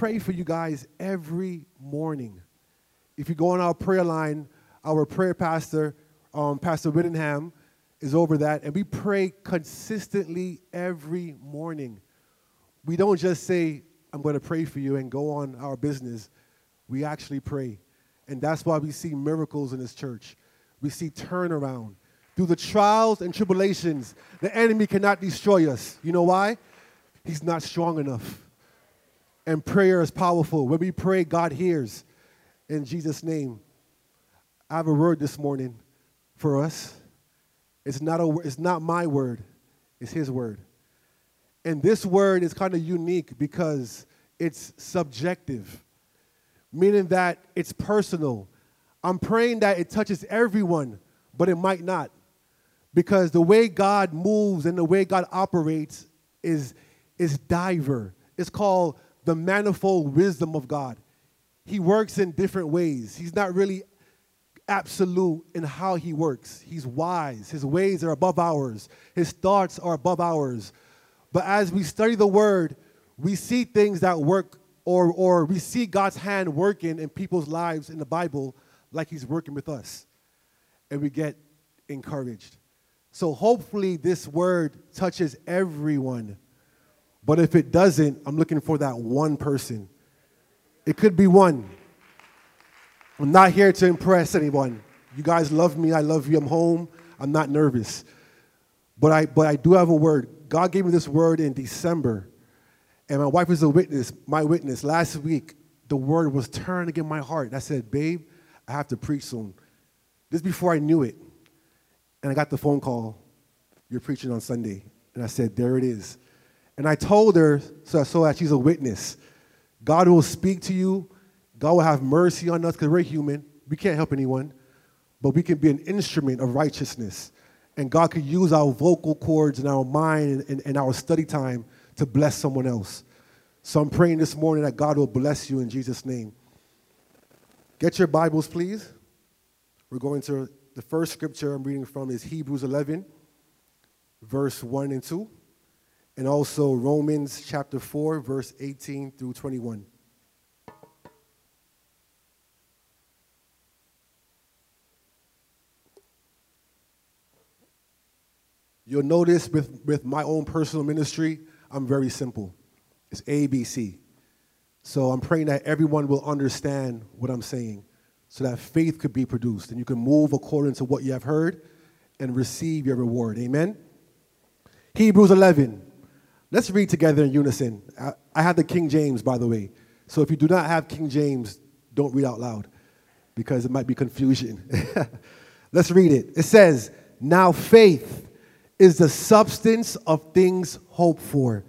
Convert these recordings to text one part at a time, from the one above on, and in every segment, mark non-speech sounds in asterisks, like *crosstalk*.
pray for you guys every morning. If you go on our prayer line, our prayer pastor, um, Pastor Whittingham, is over that, and we pray consistently every morning. We don't just say, I'm going to pray for you and go on our business. We actually pray. And that's why we see miracles in this church. We see turnaround. Through the trials and tribulations, the enemy cannot destroy us. You know why? He's not strong enough. And prayer is powerful. When we pray, God hears. In Jesus' name, I have a word this morning for us. It's not, a, it's not my word, it's His word. And this word is kind of unique because it's subjective, meaning that it's personal. I'm praying that it touches everyone, but it might not. Because the way God moves and the way God operates is, is diver. It's called the manifold wisdom of God. He works in different ways. He's not really absolute in how he works. He's wise. His ways are above ours. His thoughts are above ours. But as we study the word, we see things that work or, or we see God's hand working in people's lives in the Bible like he's working with us. And we get encouraged. So hopefully this word touches everyone. But if it doesn't, I'm looking for that one person. It could be one. I'm not here to impress anyone. You guys love me. I love you. I'm home. I'm not nervous. But I, but I do have a word. God gave me this word in December. And my wife is a witness, my witness. Last week, the word was turning in my heart. And I said, Babe, I have to preach soon. This before I knew it. And I got the phone call, You're preaching on Sunday. And I said, There it is. And I told her, so, so that she's a witness, God will speak to you. God will have mercy on us because we're human. We can't help anyone. But we can be an instrument of righteousness. And God could use our vocal cords and our mind and, and our study time to bless someone else. So I'm praying this morning that God will bless you in Jesus' name. Get your Bibles, please. We're going to the first scripture I'm reading from is Hebrews 11, verse 1 and 2, and also Romans chapter 4, verse 18 through 21. You'll notice with, with my own personal ministry, I'm very simple. It's ABC. So I'm praying that everyone will understand what I'm saying so that faith could be produced and you can move according to what you have heard and receive your reward. Amen? Hebrews 11. Let's read together in unison. I, have the King James, by the way. So if you do not have King James, don't read out loud because it might be confusion. *laughs* Let's read it. It says, Now faith is the substance of things hoped for,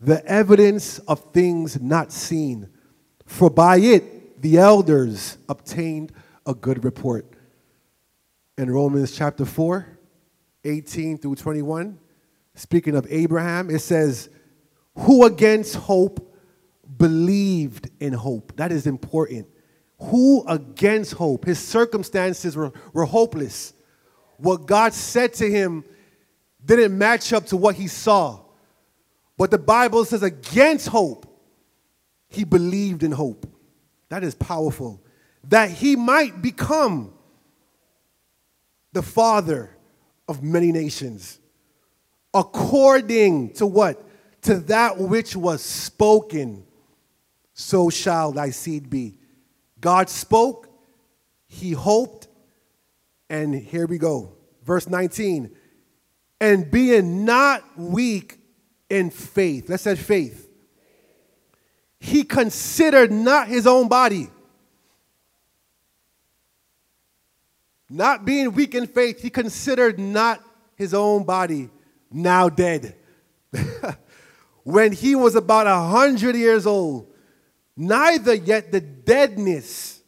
the evidence of things not seen. For by it, the elders obtained a good report. In Romans chapter 4, 18 through 21, speaking of Abraham, it says, Who against hope believed in hope? That is important. Who against hope? His circumstances were, were hopeless. What God said to him didn't match up to what he saw. But the Bible says, against hope, he believed in hope. That is powerful. That he might become the father of many nations, according to what? To that which was spoken, so shall thy seed be. God spoke, he hoped, and here we go. Verse 19, and being not weak in faith. Let's say faith he considered not his own body. Not being weak in faith, he considered not his own body now dead. *laughs* when he was about a hundred years old, neither yet the deadness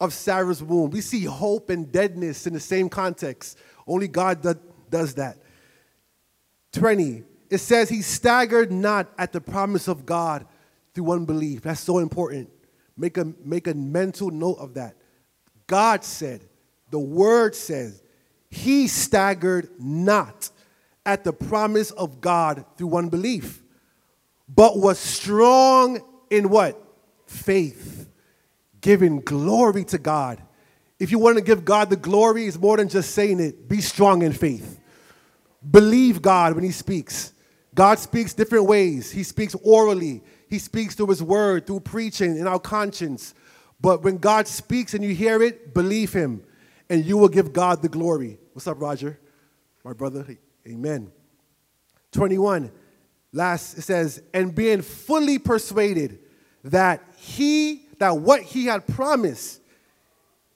of Sarah's womb. We see hope and deadness in the same context. Only God does that. 20, it says he staggered not at the promise of God through unbelief. That's so important. Make a, make a mental note of that. God said, the word says, he staggered not at the promise of God through unbelief, but was strong in what? faith, giving glory to God. If you want to give God the glory, it's more than just saying it. Be strong in faith. Believe God when He speaks. God speaks different ways. He speaks orally, He speaks through His word, through preaching in our conscience. But when God speaks and you hear it, believe Him, and you will give God the glory. What's up, Roger? My brother. Amen. 21. Last, it says, and being fully persuaded that He, that what He had promised,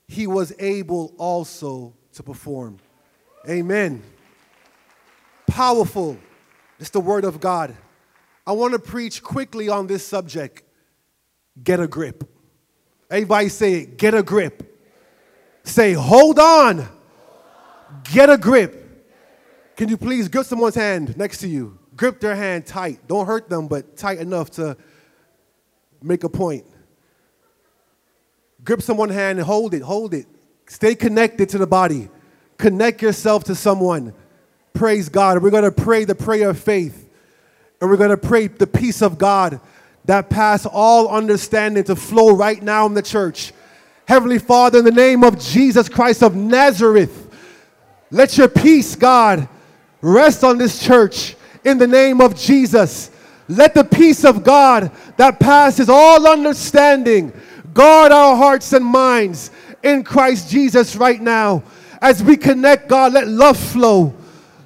He was able also to perform. Amen. Powerful. It's the word of God. I want to preach quickly on this subject. Get a grip. Everybody say it. Get a grip. Say, hold on. Get a grip. Can you please grip someone's hand next to you? Grip their hand tight. Don't hurt them, but tight enough to make a point. Grip someone's hand and hold it, hold it. Stay connected to the body. Connect yourself to someone. Praise God. We're going to pray the prayer of faith. And we're going to pray the peace of God that pass all understanding to flow right now in the church. Heavenly Father, in the name of Jesus Christ of Nazareth, let your peace, God, rest on this church in the name of Jesus. Let the peace of God that passes all understanding guard our hearts and minds in Christ Jesus right now. As we connect, God, let love flow,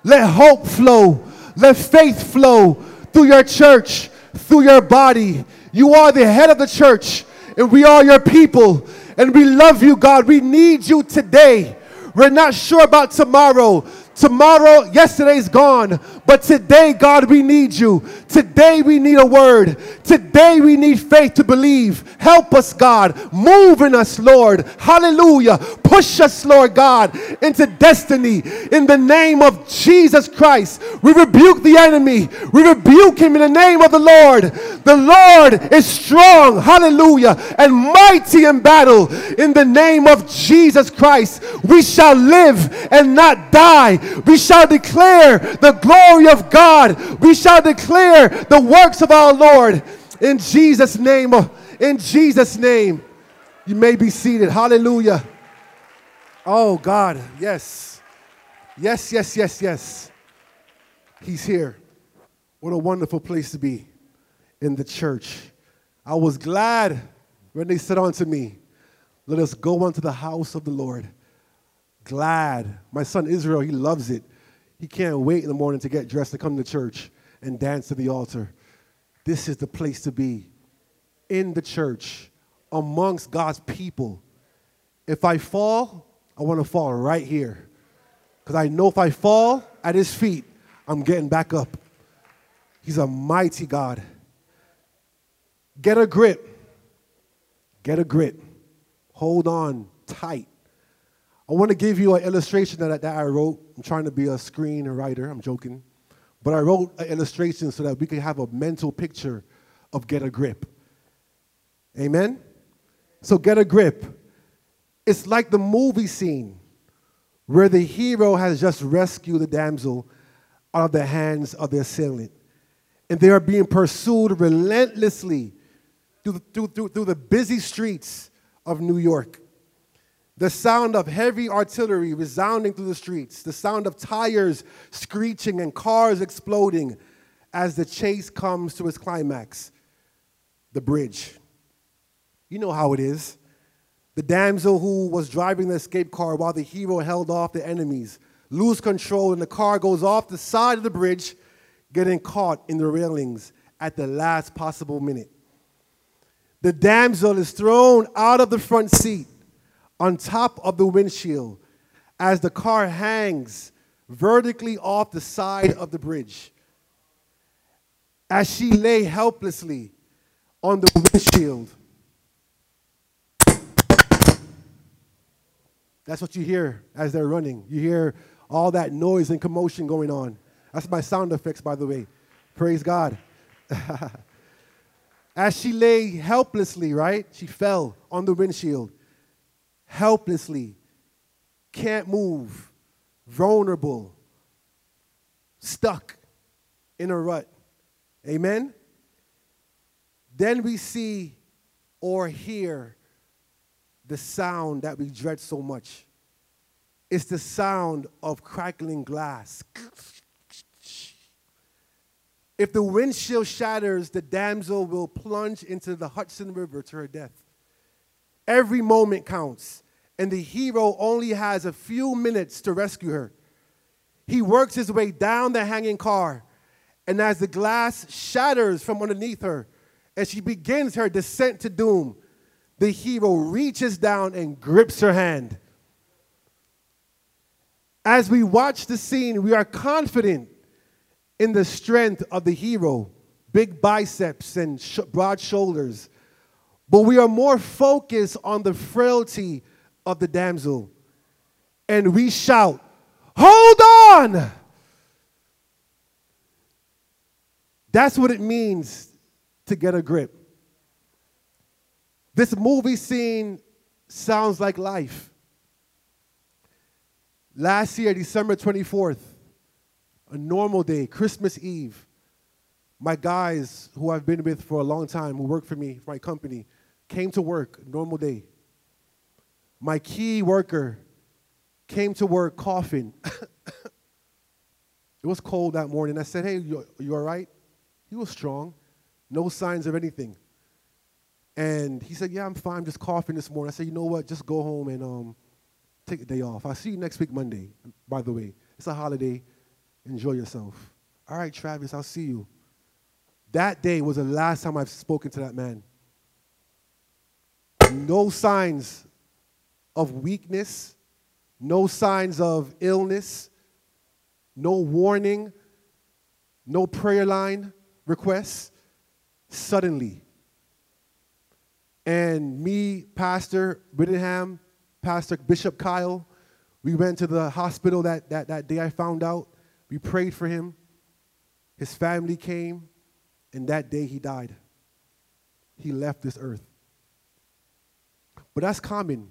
let hope flow, let faith flow through your church, through your body. You are the head of the church, and we are your people, and we love you, God. We need you today. We're not sure about tomorrow. Tomorrow, yesterday's gone. But today, God, we need you. Today, we need a word. Today, we need faith to believe. Help us, God. Move in us, Lord. Hallelujah. Push us, Lord God, into destiny. In the name of Jesus Christ, we rebuke the enemy. We rebuke him in the name of the Lord. The Lord is strong. Hallelujah. And mighty in battle. In the name of Jesus Christ, we shall live and not die we shall declare the glory of God. We shall declare the works of our Lord. In Jesus' name, in Jesus' name, you may be seated. Hallelujah. Oh, God, yes. Yes, yes, yes, yes. He's here. What a wonderful place to be in the church. I was glad when they said unto me, Let us go unto the house of the Lord glad. My son Israel, he loves it. He can't wait in the morning to get dressed to come to church and dance to the altar. This is the place to be in the church amongst God's people. If I fall, I want to fall right here. Because I know if I fall at his feet, I'm getting back up. He's a mighty God. Get a grip. Get a grip. Hold on tight. I want to give you an illustration that, that I wrote. I'm trying to be a screenwriter, I'm joking. But I wrote an illustration so that we could have a mental picture of get a grip. Amen? So, get a grip. It's like the movie scene where the hero has just rescued the damsel out of the hands of the assailant. And they are being pursued relentlessly through, through, through, through the busy streets of New York. The sound of heavy artillery resounding through the streets, the sound of tires screeching and cars exploding as the chase comes to its climax the bridge. You know how it is. The damsel who was driving the escape car while the hero held off the enemies lose control and the car goes off the side of the bridge, getting caught in the railings at the last possible minute. The damsel is thrown out of the front seat on top of the windshield as the car hangs vertically off the side of the bridge. As she lay helplessly on the windshield. That's what you hear as they're running. You hear all that noise and commotion going on. That's my sound effects, by the way. Praise God. *laughs* as she lay helplessly, right? She fell on the windshield helplessly, can't move, vulnerable, stuck in a rut. Amen? Then we see or hear the sound that we dread so much. It's the sound of crackling glass. If the windshield shatters, the damsel will plunge into the Hudson River to her death. Every moment counts, and the hero only has a few minutes to rescue her. He works his way down the hanging car, and as the glass shatters from underneath her, and she begins her descent to doom, the hero reaches down and grips her hand. As we watch the scene, we are confident in the strength of the hero, big biceps and sh- broad shoulders, but we are more focused on the frailty of the damsel. And we shout, Hold on! That's what it means to get a grip. This movie scene sounds like life. Last year, December 24th, a normal day, Christmas Eve, my guys who I've been with for a long time, who work for me, for my company, came to work, normal day. My key worker came to work coughing. *coughs* it was cold that morning. I said, Hey, you, you all right? He was strong, no signs of anything. And he said, Yeah, I'm fine, I'm just coughing this morning. I said, You know what? Just go home and um, take a day off. I'll see you next week, Monday, by the way. It's a holiday. Enjoy yourself. All right, Travis, I'll see you. That day was the last time I've spoken to that man. No signs of weakness, no signs of illness, no warning, no prayer line requests. Suddenly. And me, Pastor Whittingham, Pastor Bishop Kyle, we went to the hospital that, that, that day I found out. We prayed for him. His family came, and that day he died. He left this earth. But that's common,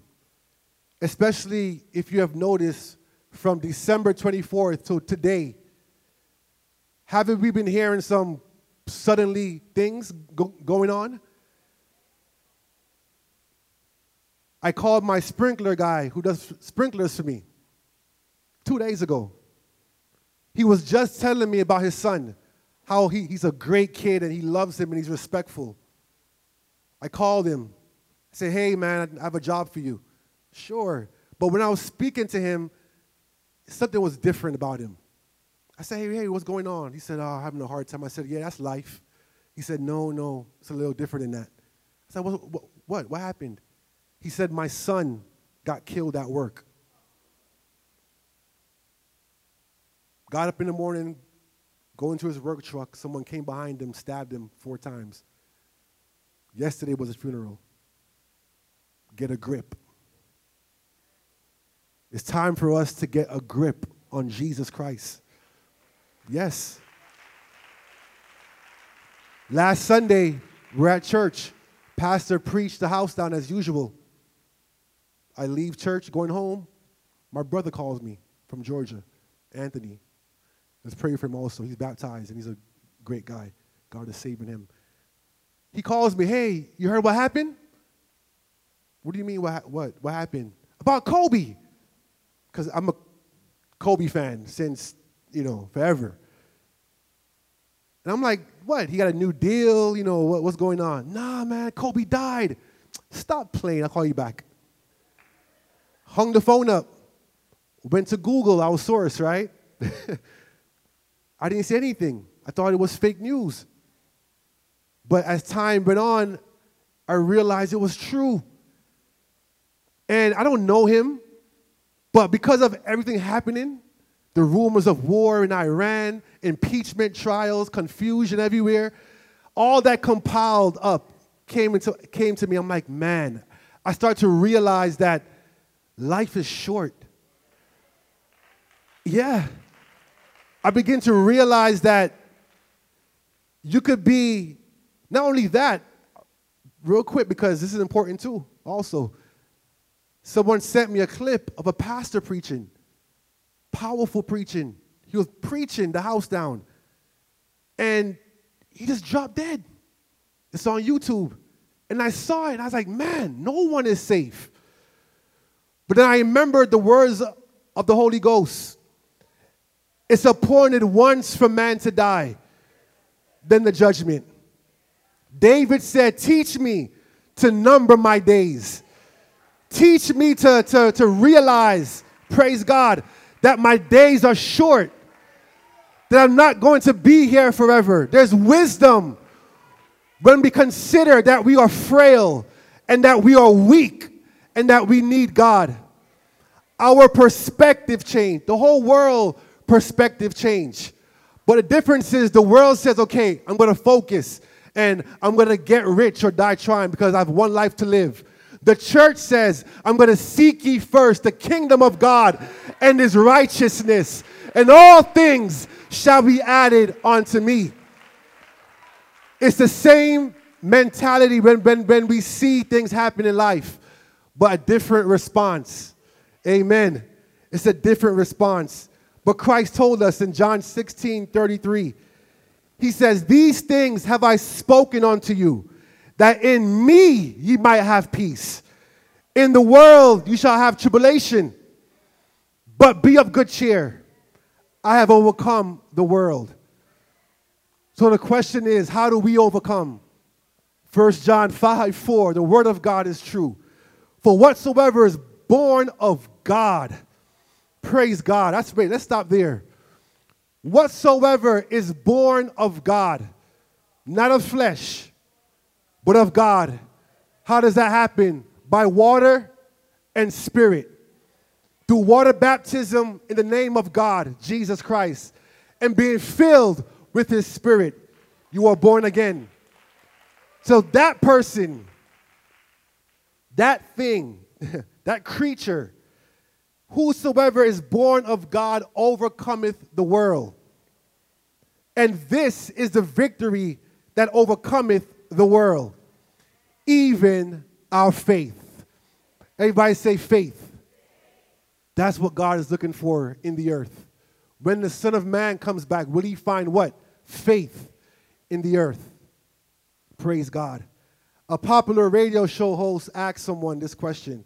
especially if you have noticed from December 24th to today. Haven't we been hearing some suddenly things go- going on? I called my sprinkler guy who does sprinklers for me two days ago. He was just telling me about his son, how he, he's a great kid and he loves him and he's respectful. I called him. I said, Hey, man, I have a job for you. Sure. But when I was speaking to him, something was different about him. I said, Hey, hey, what's going on? He said, Oh, I'm having a hard time. I said, Yeah, that's life. He said, No, no, it's a little different than that. I said, What? What? What, what happened? He said, My son got killed at work. Got up in the morning, going to his work truck. Someone came behind him, stabbed him four times. Yesterday was his funeral. Get a grip. It's time for us to get a grip on Jesus Christ. Yes. Last Sunday, we're at church. Pastor preached the house down as usual. I leave church, going home. My brother calls me from Georgia, Anthony. Let's pray for him also. He's baptized and he's a great guy. God is saving him. He calls me, hey, you heard what happened? What do you mean, what, what, what happened? About Kobe. Because I'm a Kobe fan since, you know, forever. And I'm like, what? He got a new deal? You know, what, what's going on? Nah, man, Kobe died. Stop playing. I'll call you back. Hung the phone up. Went to Google, I our source, right? *laughs* I didn't see anything. I thought it was fake news. But as time went on, I realized it was true. And I don't know him, but because of everything happening, the rumors of war in Iran, impeachment trials, confusion everywhere, all that compiled up came, into, came to me. I'm like, man, I start to realize that life is short. Yeah. I begin to realize that you could be, not only that, real quick, because this is important too, also. Someone sent me a clip of a pastor preaching, powerful preaching. He was preaching the house down, and he just dropped dead. It's on YouTube. And I saw it I was like, man, no one is safe. But then I remembered the words of the Holy Ghost. It's appointed once for man to die, then the judgment. David said, Teach me to number my days. Teach me to, to, to realize, praise God, that my days are short, that I'm not going to be here forever. There's wisdom when we consider that we are frail and that we are weak and that we need God. Our perspective changed. The whole world perspective change. But the difference is the world says, okay, I'm going to focus and I'm going to get rich or die trying because I have one life to live. The church says, I'm going to seek ye first the kingdom of God and his righteousness, and all things shall be added unto me. It's the same mentality when, when, when we see things happen in life, but a different response. Amen. It's a different response. But Christ told us in John 16 33, He says, These things have I spoken unto you, that in me ye might have peace. In the world you shall have tribulation, but be of good cheer. I have overcome the world. So the question is, how do we overcome? 1 John 5 4, the word of God is true. For whatsoever is born of God, praise God. That's great. Let's stop there. Whatsoever is born of God, not of flesh, but of God. How does that happen? By water and spirit. Through water baptism in the name of God, Jesus Christ, and being filled with his spirit, you are born again. So that person, that thing, *laughs* that creature, whosoever is born of God overcometh the world. And this is the victory that overcometh the world, even our faith. Everybody say faith. That's what God is looking for in the earth. When the Son of Man comes back, will he find what? Faith in the earth. Praise God. A popular radio show host asked someone this question.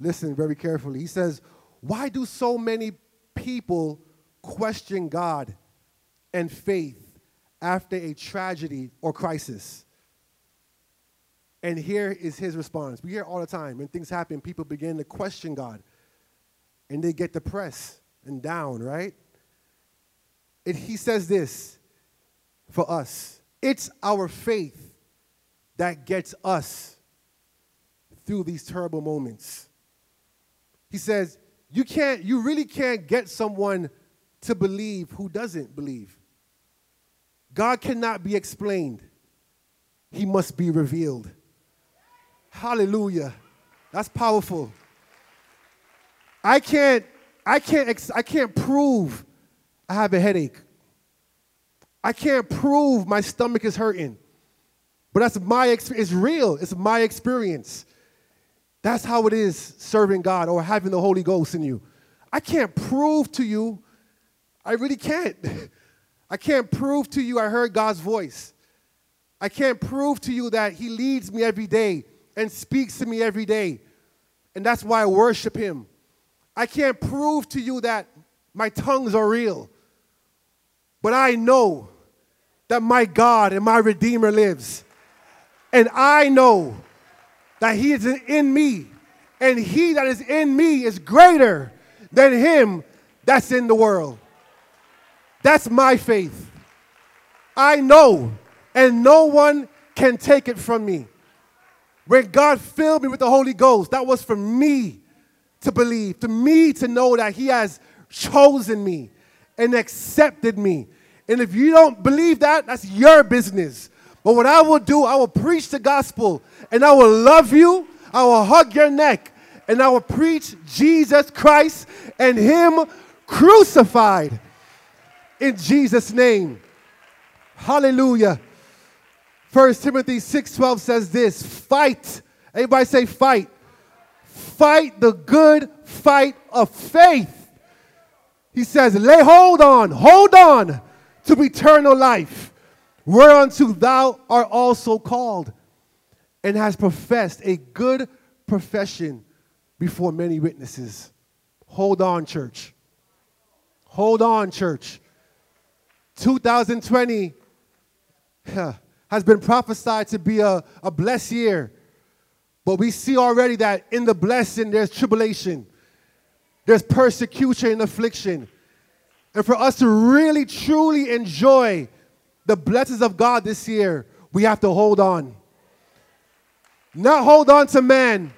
Listen very carefully. He says, Why do so many people question God and faith after a tragedy or crisis? And here is his response. We hear all the time when things happen, people begin to question God and they get depressed and down, right? And he says this for us it's our faith that gets us through these terrible moments. He says, you can't, you really can't get someone to believe who doesn't believe. God cannot be explained, He must be revealed. Hallelujah. That's powerful. I can't, I can't, I can't prove I have a headache. I can't prove my stomach is hurting. But that's my experience. It's real. It's my experience. That's how it is serving God or having the Holy Ghost in you. I can't prove to you, I really can't. *laughs* I can't prove to you I heard God's voice. I can't prove to you that He leads me every day and speaks to me every day. And that's why I worship Him. I can't prove to you that my tongues are real. But I know that my God and my Redeemer lives. And I know that he is in me, and he that is in me is greater than him that's in the world. That's my faith. I know, and no one can take it from me. When God filled me with the Holy Ghost, that was for me to believe, to me to know that He has chosen me and accepted me. And if you don't believe that, that's your business. But what I will do, I will preach the gospel and I will love you. I will hug your neck and I will preach Jesus Christ and Him crucified in Jesus' name. Hallelujah. First Timothy 6:12 says this: fight. Everybody say fight. Fight the good fight of faith. He says, lay hold on, hold on to eternal life whereunto thou art also called. and has professed a good profession before many witnesses. Hold on, church. Hold on, church. 2020 has been prophesied to be a, a blessed year. But we see already that in the blessing, there's tribulation, there's persecution and affliction. And for us to really, truly enjoy the blessings of God this year, we have to hold on. Not hold on to man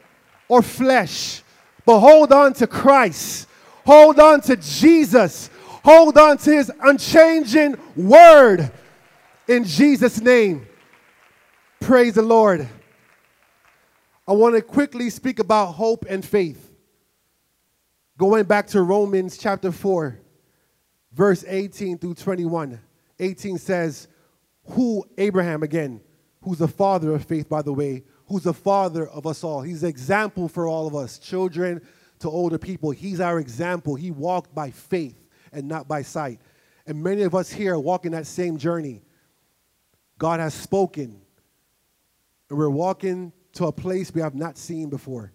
or flesh, but hold on to Christ. Hold on to Jesus. Hold on to his unchanging word in Jesus' name. Praise the Lord. I want to quickly speak about hope and faith. Going back to Romans chapter 4, verse 18 through 21. 18 says, Who, Abraham again, who's the father of faith, by the way, who's the father of us all. He's an example for all of us, children to older people. He's our example. He walked by faith and not by sight. And many of us here walking that same journey. God has spoken, and we're walking to a place we have not seen before.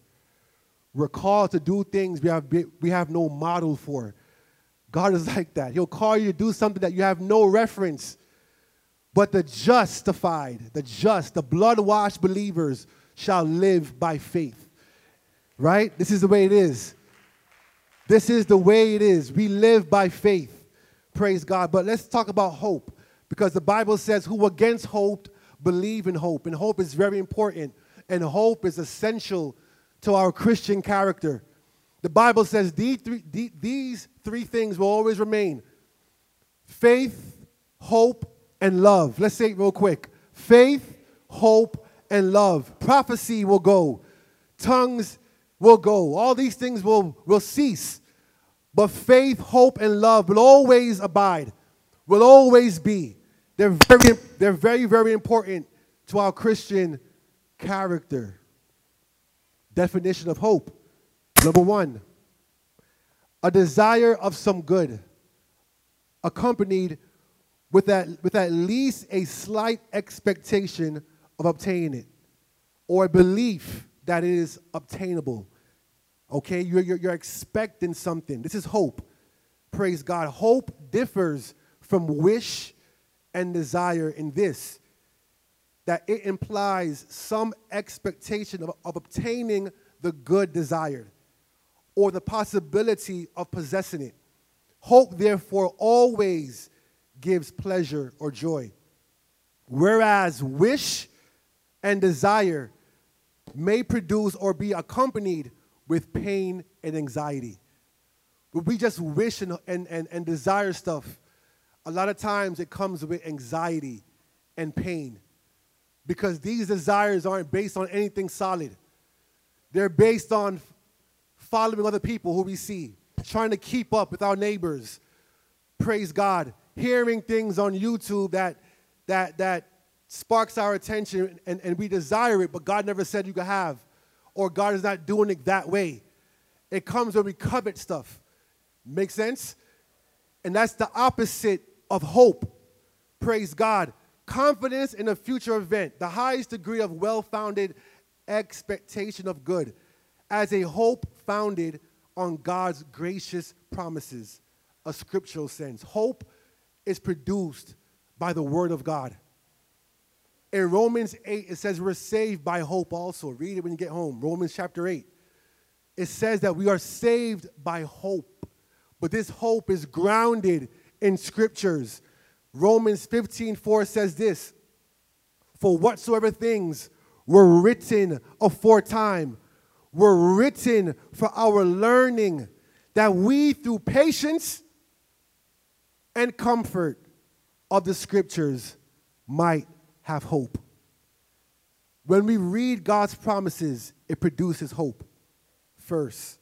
We're called to do things we have, we have no model for. God is *laughs* like that. He'll call you to do something that you have no reference. But the justified, the just, the blood washed believers shall live by faith. Right? This is the way it is. This is the way it is. We live by faith. Praise God. But let's talk about hope because the Bible says, Who against hope believe in hope. And hope is very important. And hope is essential to our Christian character. The Bible says these three, these three things will always remain faith, hope, and love. Let's say it real quick faith, hope, and love. Prophecy will go, tongues will go, all these things will, will cease. But faith, hope, and love will always abide, will always be. They're very, they're very, very important to our Christian character. Definition of hope. Number one, a desire of some good, accompanied with, that, with at least a slight expectation of obtaining it, or a belief that it is obtainable. Okay, you're, you're, you're expecting something. This is hope. Praise God. Hope differs from wish and desire in this that it implies some expectation of, of obtaining the good desired or the possibility of possessing it. Hope, therefore, always gives pleasure or joy, whereas wish and desire may produce or be accompanied with pain and anxiety. When we just wish and, and, and, and desire stuff, a lot of times it comes with anxiety and pain because these desires aren't based on anything solid. They're based on following other people who we see, trying to keep up with our neighbors. Praise God. Hearing things on YouTube that that that sparks our attention and, and we desire it, but God never said you could have, or God is not doing it that way. It comes when we covet stuff. Make sense? And that's the opposite of hope. Praise God. Confidence in a future event, the highest degree of well founded expectation of good, as a hope founded on God's gracious promises, a scriptural sense. Hope is produced by the Word of God. In Romans 8, it says we're saved by hope also. Read it when you get home. Romans chapter 8. It says that we are saved by hope, but this hope is grounded in scriptures. Romans 15 4 says this For whatsoever things were written aforetime were written for our learning, that we, through patience and comfort of the scriptures, might have hope. When we read God's promises, it produces hope. First,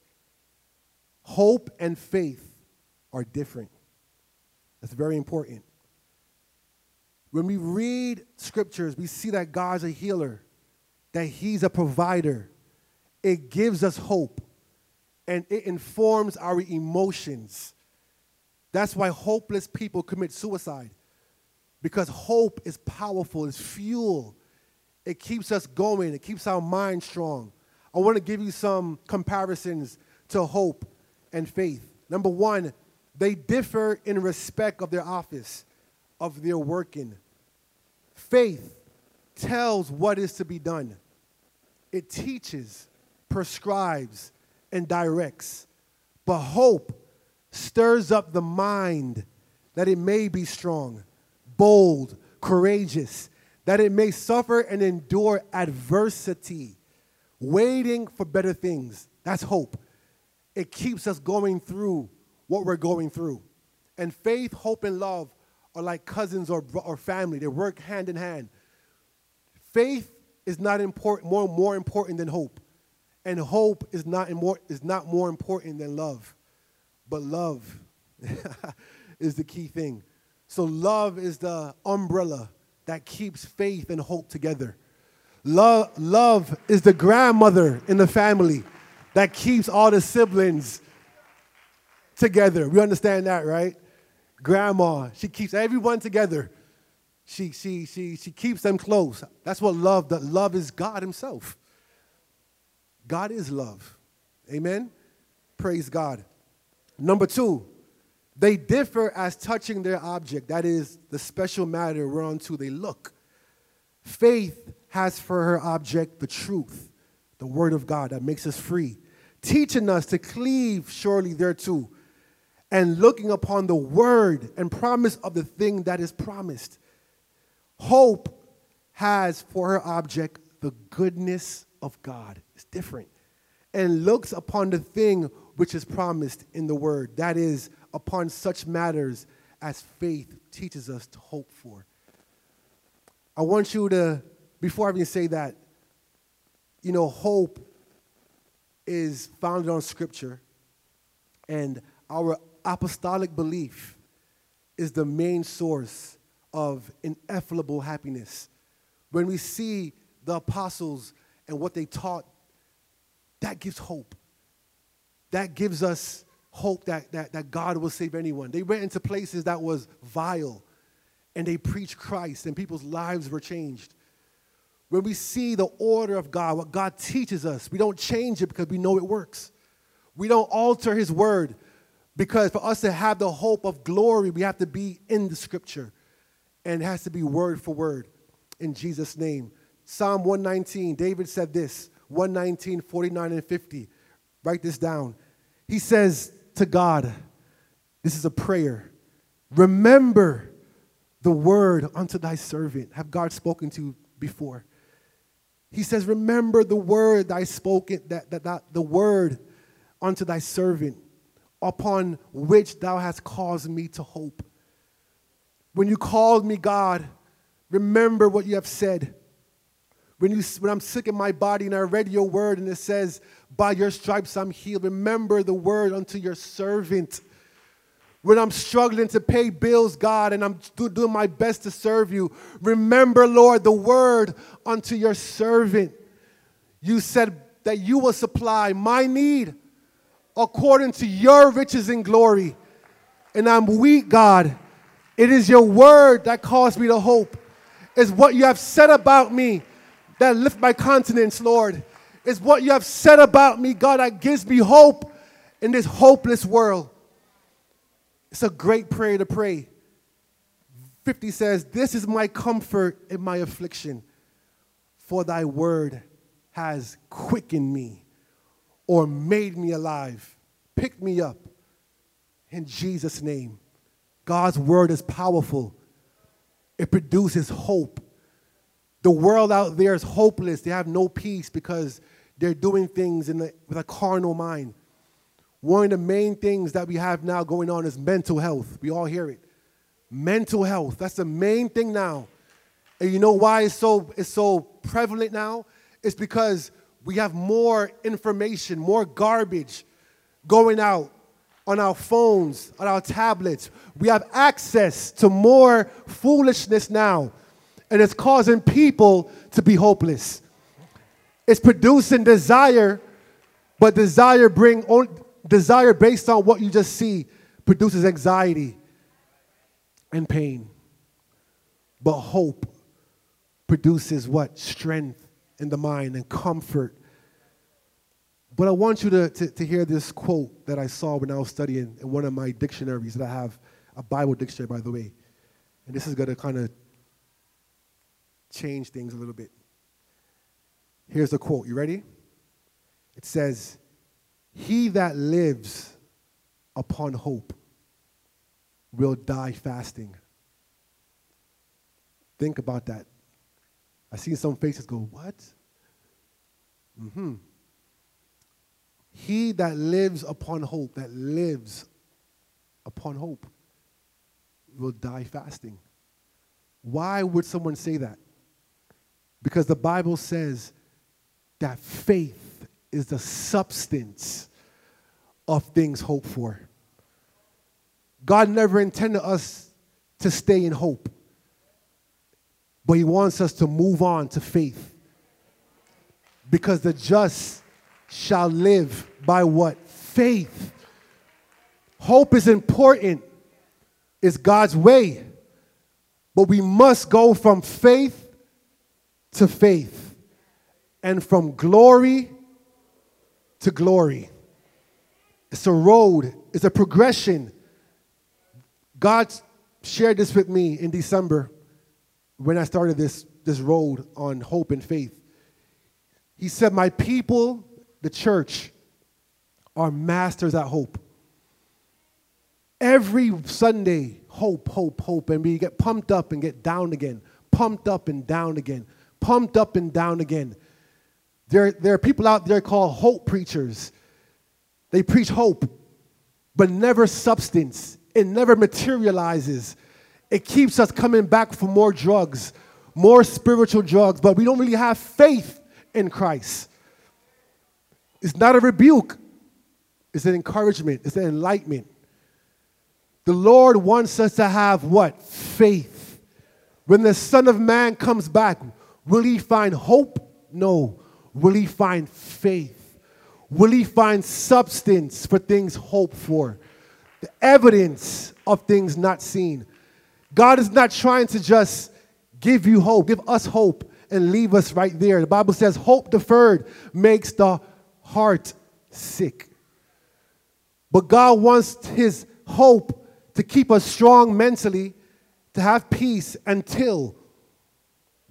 hope and faith are different. That's very important. When we read scriptures, we see that God's a healer, that He's a provider. It gives us hope and it informs our emotions. That's why hopeless people commit suicide because hope is powerful, it's fuel. It keeps us going, it keeps our mind strong. I want to give you some comparisons to hope and faith. Number one, they differ in respect of their office, of their working. Faith tells what is to be done, it teaches, prescribes, and directs. But hope stirs up the mind that it may be strong, bold, courageous, that it may suffer and endure adversity, waiting for better things. That's hope. It keeps us going through what we're going through. And faith, hope, and love are like cousins or, or family. They work hand in hand. Faith is not important, more, more important than hope. And hope is not, more, is not more important than love. But love *laughs* is the key thing. So love is the umbrella that keeps faith and hope together. Love, love is the grandmother in the family that keeps all the siblings together. We understand that, right? Grandma, she keeps everyone together. She, she, she, she keeps them close. That's what love does. Love is God Himself. God is love. Amen? Praise God. Number two, they differ as touching their object, that is, the special matter whereunto they look. Faith has for her object the truth, the Word of God that makes us free, teaching us to cleave surely thereto and looking upon the word and promise of the thing that is promised. Hope has for her object the goodness of God. It's different. And looks upon the thing which is promised in the word. That is, upon such matters as faith teaches us to hope for. I want you to, before I even say that, you know, hope is founded on scripture. And our apostolic belief is the main source of ineffable happiness. When we see the apostles and what they taught, that gives hope. That gives us hope that, that, that God will save anyone. They went into places that was vile and they preached Christ and people's lives were changed. When we see the order of God, what God teaches us, we don't change it because we know it works. We don't alter His word because for us to have the hope of glory, we have to be in the scripture. And it has to be word for word in Jesus' name. Psalm 119, David said this 119, 49, and 50. Write this down. He says to God, This is a prayer. Remember the word unto thy servant. Have God spoken to before? He says, Remember the word thy spoken, that, that, that the word unto thy servant upon which thou hast caused me to hope. When you called me God, remember what you have said. When, you, when I'm sick in my body and I read your word and it says, By your stripes I'm healed, remember the word unto your servant. When I'm struggling to pay bills, God, and I'm doing my best to serve you, remember, Lord, the word unto your servant. You said that you will supply my need according to your riches and glory. And I'm weak, God. It is your word that caused me to hope. It's what you have said about me that lift my countenance, Lord. It's what you have said about me, God, that gives me hope in this hopeless world. It's a great prayer to pray. 50 says, This is my comfort in my affliction, for thy word has quickened me or made me alive, picked me up in Jesus' name. God's word is powerful, it produces hope. The world out there is hopeless. They have no peace because they're doing things in the, with a carnal mind. One of the main things that we have now going on is mental health. We all hear it. Mental health. That's the main thing now. And you know why it's so, it's so prevalent now? It's because we have more information, more garbage going out on our phones, on our tablets. We have access to more foolishness now, and it's causing people to be hopeless. It's producing desire, but desire bring on, desire based on what you just see produces anxiety and pain. But hope, produces what? Strength in the mind and comfort. But I want you to, to, to hear this quote that I saw when I was studying in one of my dictionaries that I have, a Bible dictionary, by the way. And this is going to kind of change things a little bit. Here's the quote. You ready? It says, He that lives upon hope will die fasting. Think about that. I see some faces go, What? Mm-hmm. He that lives upon hope, that lives upon hope, will die fasting. Why would someone say that? Because the Bible says that faith is the substance of things hoped for. God never intended us to stay in hope, but He wants us to move on to faith. Because the just shall live by what? Faith. Hope is important, it's God's way. But we must go from faith to faith and from glory to glory. It's a road, it's a progression. God shared this with me in December when I started this, this road on hope and faith. He said, My people, the church, are masters at hope. Every Sunday, hope, hope, hope, and we get pumped up and get down again, pumped up and down again, pumped up and down again. There, there are people out there called hope preachers. They preach hope, but never substance. It never materializes. It keeps us coming back for more drugs, more spiritual drugs, but we don't really have faith in Christ. It's not a rebuke, it's an encouragement, it's an enlightenment. The Lord wants us to have what? Faith. When the Son of Man comes back, will he find hope? No. Will he find faith? Will he find substance for things hoped for? The evidence of things not seen. God is not trying to just give you hope, give us hope, and leave us right there. The Bible says, hope deferred makes the heart sick. But God wants his hope to keep us strong mentally, to have peace until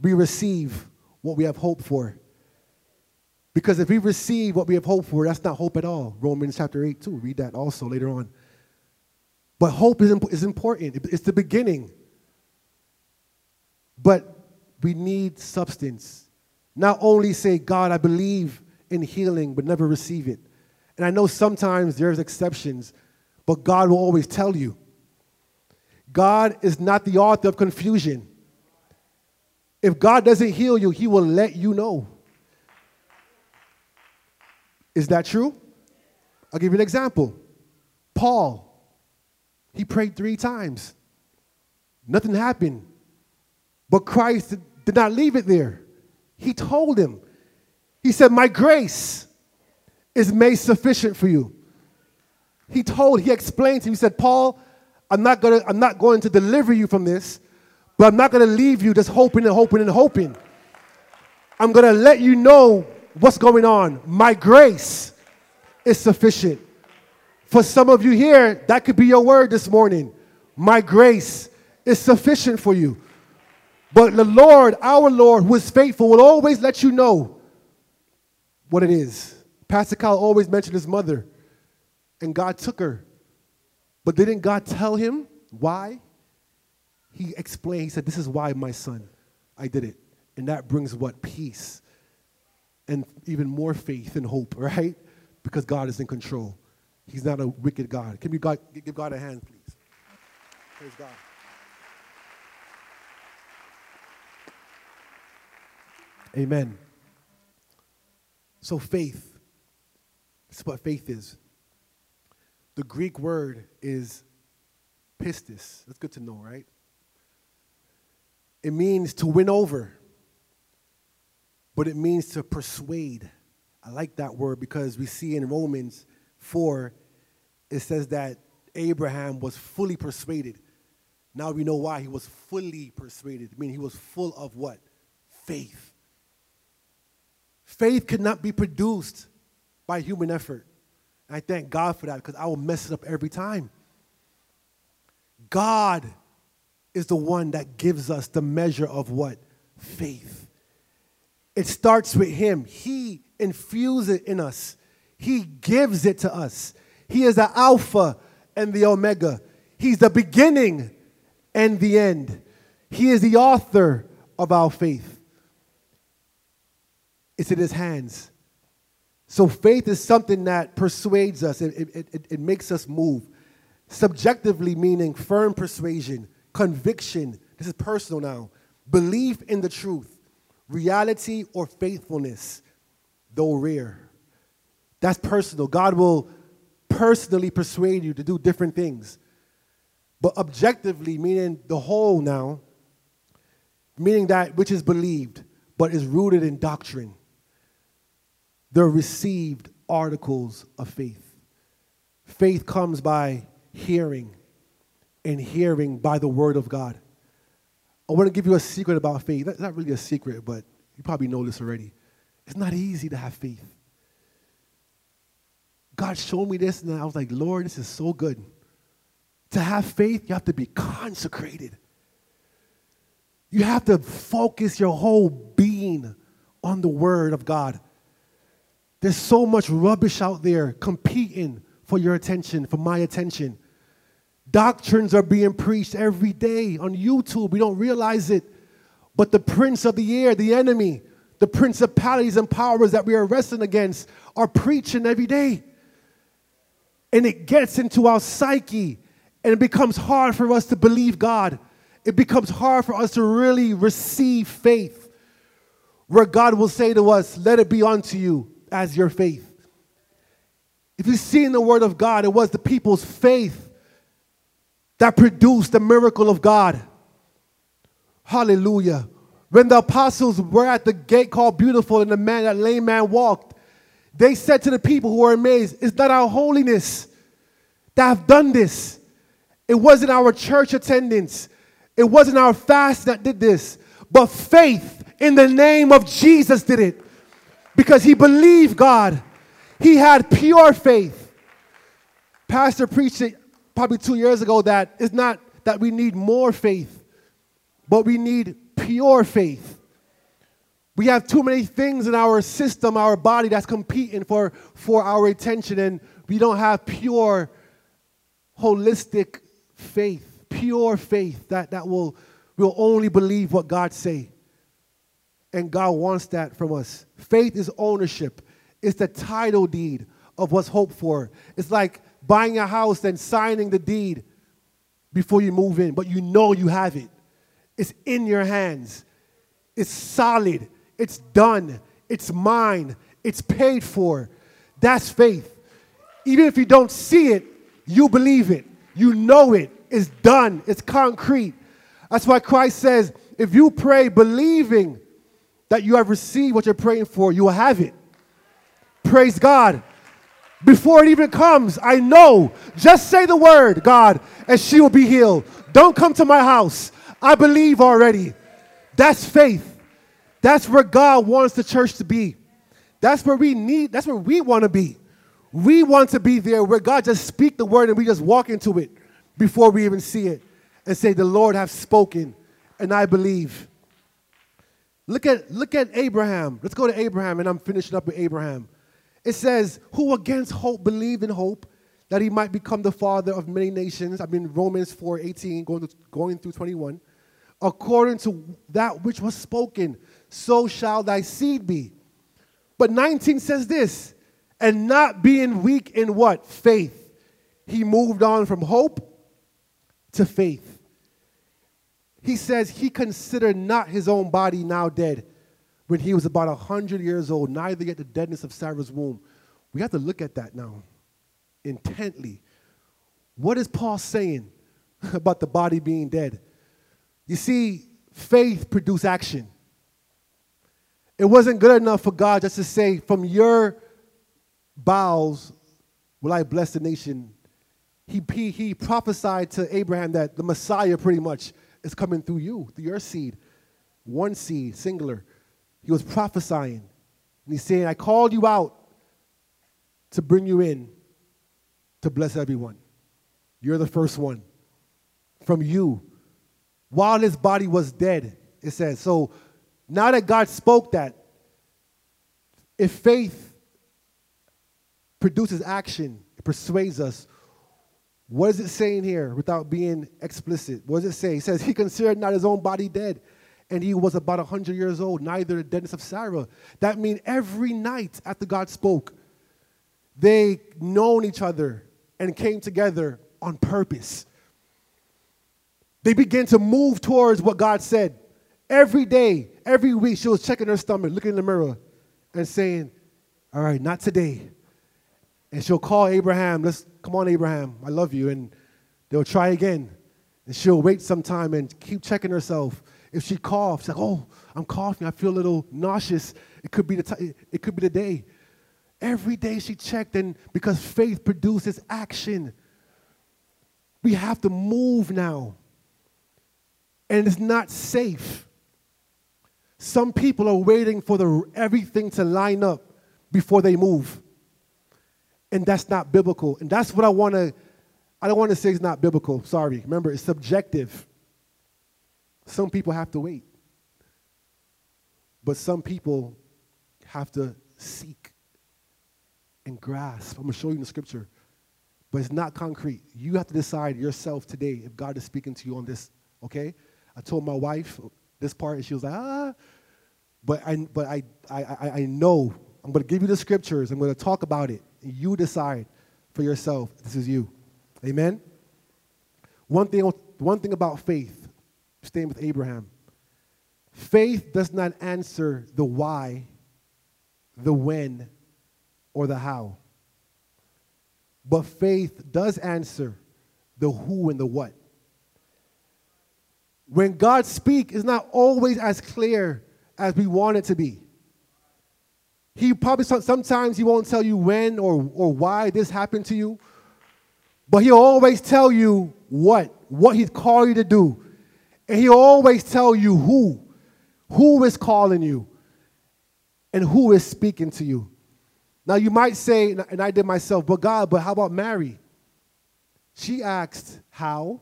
we receive what we have hoped for. Because if we receive what we have hoped for, that's not hope at all. Romans chapter 8, too. Read that also later on. But hope is, is important, it's the beginning. But we need substance. Not only say, God, I believe in healing, but never receive it. And I know sometimes there's exceptions, but God will always tell you. God is not the author of confusion. If God doesn't heal you, He will let you know. Is that true? I'll give you an example. Paul, he prayed three times. Nothing happened. But Christ did not leave it there. He told him, He said, My grace is made sufficient for you. He told, he explained to him, he said, Paul, I'm not gonna, I'm not going to deliver you from this, but I'm not gonna leave you just hoping and hoping and hoping. I'm gonna let you know what's going on. My grace is sufficient. For some of you here, that could be your word this morning. My grace is sufficient for you. But the Lord, our Lord, who is faithful, will always let you know what it is. Pastor Kyle always mentioned his mother, and God took her. But didn't God tell him why? He explained, he said, This is why, my son, I did it. And that brings what? Peace and even more faith and hope, *laughs* right? Because God is in control. He's not a wicked God. Can we God, give God a hand, please? Praise God. Amen. So, faith. This is what faith is. The Greek word is pistis. That's good to know, right? It means to win over, but it means to persuade. I like that word because we see in Romans 4, it says that Abraham was fully persuaded. Now we know why he was fully persuaded. I mean, he was full of what? faith. Faith could not be produced by human effort. I thank God for that because I will mess it up every time. God is the one that gives us the measure of what? Faith. It starts with Him. He infuses it in us, He gives it to us. He is the Alpha and the Omega, He's the beginning and the end. He is the author of our faith. It's in His hands. So faith is something that persuades us, it, it, it, it makes us move. Subjectively, meaning firm persuasion, conviction. This is personal now. Belief in the truth, reality or faithfulness, though rare. That's personal. God will personally persuade you to do different things. But objectively, meaning the whole now, meaning that which is believed, but is rooted in doctrine the received articles of faith. Faith comes by hearing, and hearing by the word of God. I want to give you a secret about faith. That's not really a secret, but you probably know this already. It's not easy to have faith. God showed me this, and I was like, Lord, this is so good. To have faith, you have to be consecrated. You have to focus your whole being on the Word of God. There's so much rubbish out there competing for your attention, for my attention. Doctrines are being preached every day on YouTube. We don't realize it. But the prince of the air, the enemy, the principalities and powers that we are wrestling against are preaching every day. And it gets into our psyche and it becomes hard for us to believe God. It becomes hard for us to really receive faith, where God will say to us, Let it be unto you as your faith. If you see in the Word of God, it was the people's faith that produced the miracle of God. Hallelujah. When the apostles were at the gate called Beautiful and the man, that lame man walked, they said to the people who were amazed, It's not our holiness that have done this. It wasn't our church attendance. It wasn't our fast that did this, but faith in the name of Jesus did it because he believed God. He had pure faith. Pastor preached it probably two years ago that it's not that we need more faith, but we need pure faith. We have too many things in our system, our body that's competing for, for our attention, and we don't have pure, holistic faith, pure faith that, that will, will only believe what God say. And God wants that from us. Faith is ownership, it's the title deed of what's hoped for. It's like buying a house and signing the deed before you move in, but you know you have it. It's in your hands, it's solid, it's done, it's mine, it's paid for. That's faith. Even if you don't see it, you believe it. You know it. It's done. It's concrete. That's why Christ says, if you pray believing that you have received what you're praying for, you will have it. Praise God. Before it even comes, I know. Just say the word, God, and she will be healed. Don't come to my house. I believe already. That's faith. That's where God wants the church to be. That's where we need, that's where we want to be. We want to be there where God just speak the word and we just walk into it before we even see it and say, The Lord have spoken, and I believe. Look at, look at Abraham. Let's go to Abraham, and I'm finishing up with Abraham. It says, Who against hope believed in hope that he might become the father of many nations. I mean, Romans 4 18, going, to, going through 21. According to that which was spoken, so shall thy seed be. But 19 says this, and not being weak in what? Faith. He moved on from hope to faith he says he considered not his own body now dead when he was about 100 years old, neither yet the deadness of Sarah's womb. We have to look at that now intently. What is Paul saying *laughs* about the body being dead? You see, faith produced action. It wasn't good enough for God just to say, From your bowels will I bless the nation. He, he, he prophesied to Abraham that the Messiah pretty much is coming through you, through your seed. One seed, singular. He was prophesying. And he's saying, I called you out to bring you in to bless everyone. You're the first one. From you. While his body was dead, it says. So now that God spoke that, if faith produces action, it persuades us. What is it saying here without being explicit? What does it say? He says, He considered not his own body dead, and he was about 100 years old, neither the deadness of Sarah. That means every night after God spoke, they known each other and came together on purpose. They began to move towards what God said. Every day, every week, she was checking her stomach, looking in the mirror, and saying, All right, not today. And she'll call Abraham, let's come on, Abraham, I love you. And they'll try again. And she'll wait some time and keep checking herself. If she coughs, like, oh, I'm coughing, I feel a little nauseous. It could be the t- it could be the day. Every day she checked, and because faith produces action, we have to move now. And it's not safe. Some people are waiting for the, everything to line up before they move. And that's not biblical. And that's what I want to, I don't want to say it's not biblical. Sorry. Remember, it's subjective. Some people have to wait. But some people have to seek and grasp. I'm going to show you in the scripture. But it's not concrete. You have to decide yourself today if God is speaking to you on this, okay? I told my wife this part, and she was like, ah. But I, but I, I, I know I'm going to give you the scriptures. I'm going to talk about it. You decide for yourself this is you. Amen? One thing, one thing about faith, staying with Abraham, faith does not answer the why, the when, or the how. But faith does answer the who and the what. When God speaks, it's not always as clear as we want it to be. He probably sometimes he won't tell you when or, or why this happened to you, but he'll always tell you what, what he's called you to do. And he'll always tell you who, who is calling you and who is speaking to you. Now you might say, and I did myself, but God, but how about Mary? She asked, How?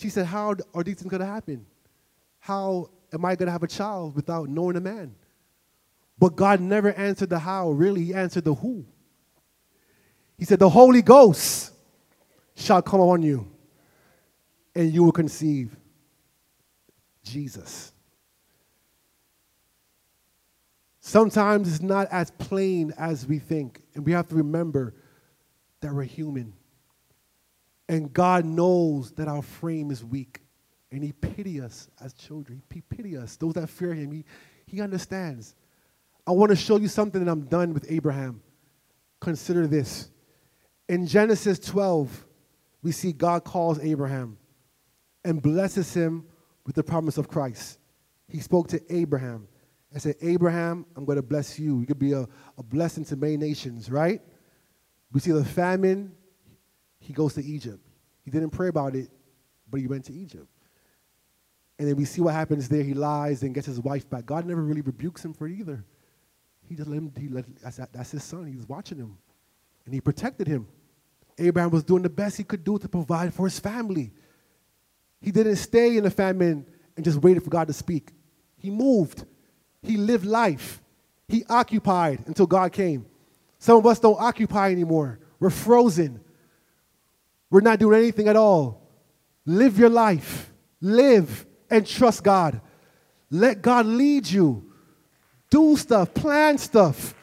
She said, How are these things going to happen? How am I going to have a child without knowing a man? But God never answered the how, really, He answered the who. He said, The Holy Ghost shall come on you, and you will conceive Jesus. Sometimes it's not as plain as we think, and we have to remember that we're human. And God knows that our frame is weak, and He pity us as children. He pity us, those that fear Him. He, he understands. I want to show you something, and I'm done with Abraham. Consider this. In Genesis 12, we see God calls Abraham and blesses him with the promise of Christ. He spoke to Abraham and said, Abraham, I'm going to bless you. You could be a, a blessing to many nations, right? We see the famine, he goes to Egypt. He didn't pray about it, but he went to Egypt. And then we see what happens there. He lies and gets his wife back. God never really rebukes him for it either. He just let him, he let, that's, that's his son. He was watching him. And he protected him. Abraham was doing the best he could do to provide for his family. He didn't stay in the famine and just waited for God to speak. He moved. He lived life. He occupied until God came. Some of us don't occupy anymore. We're frozen. We're not doing anything at all. Live your life. Live and trust God. Let God lead you. Do stuff, plan stuff.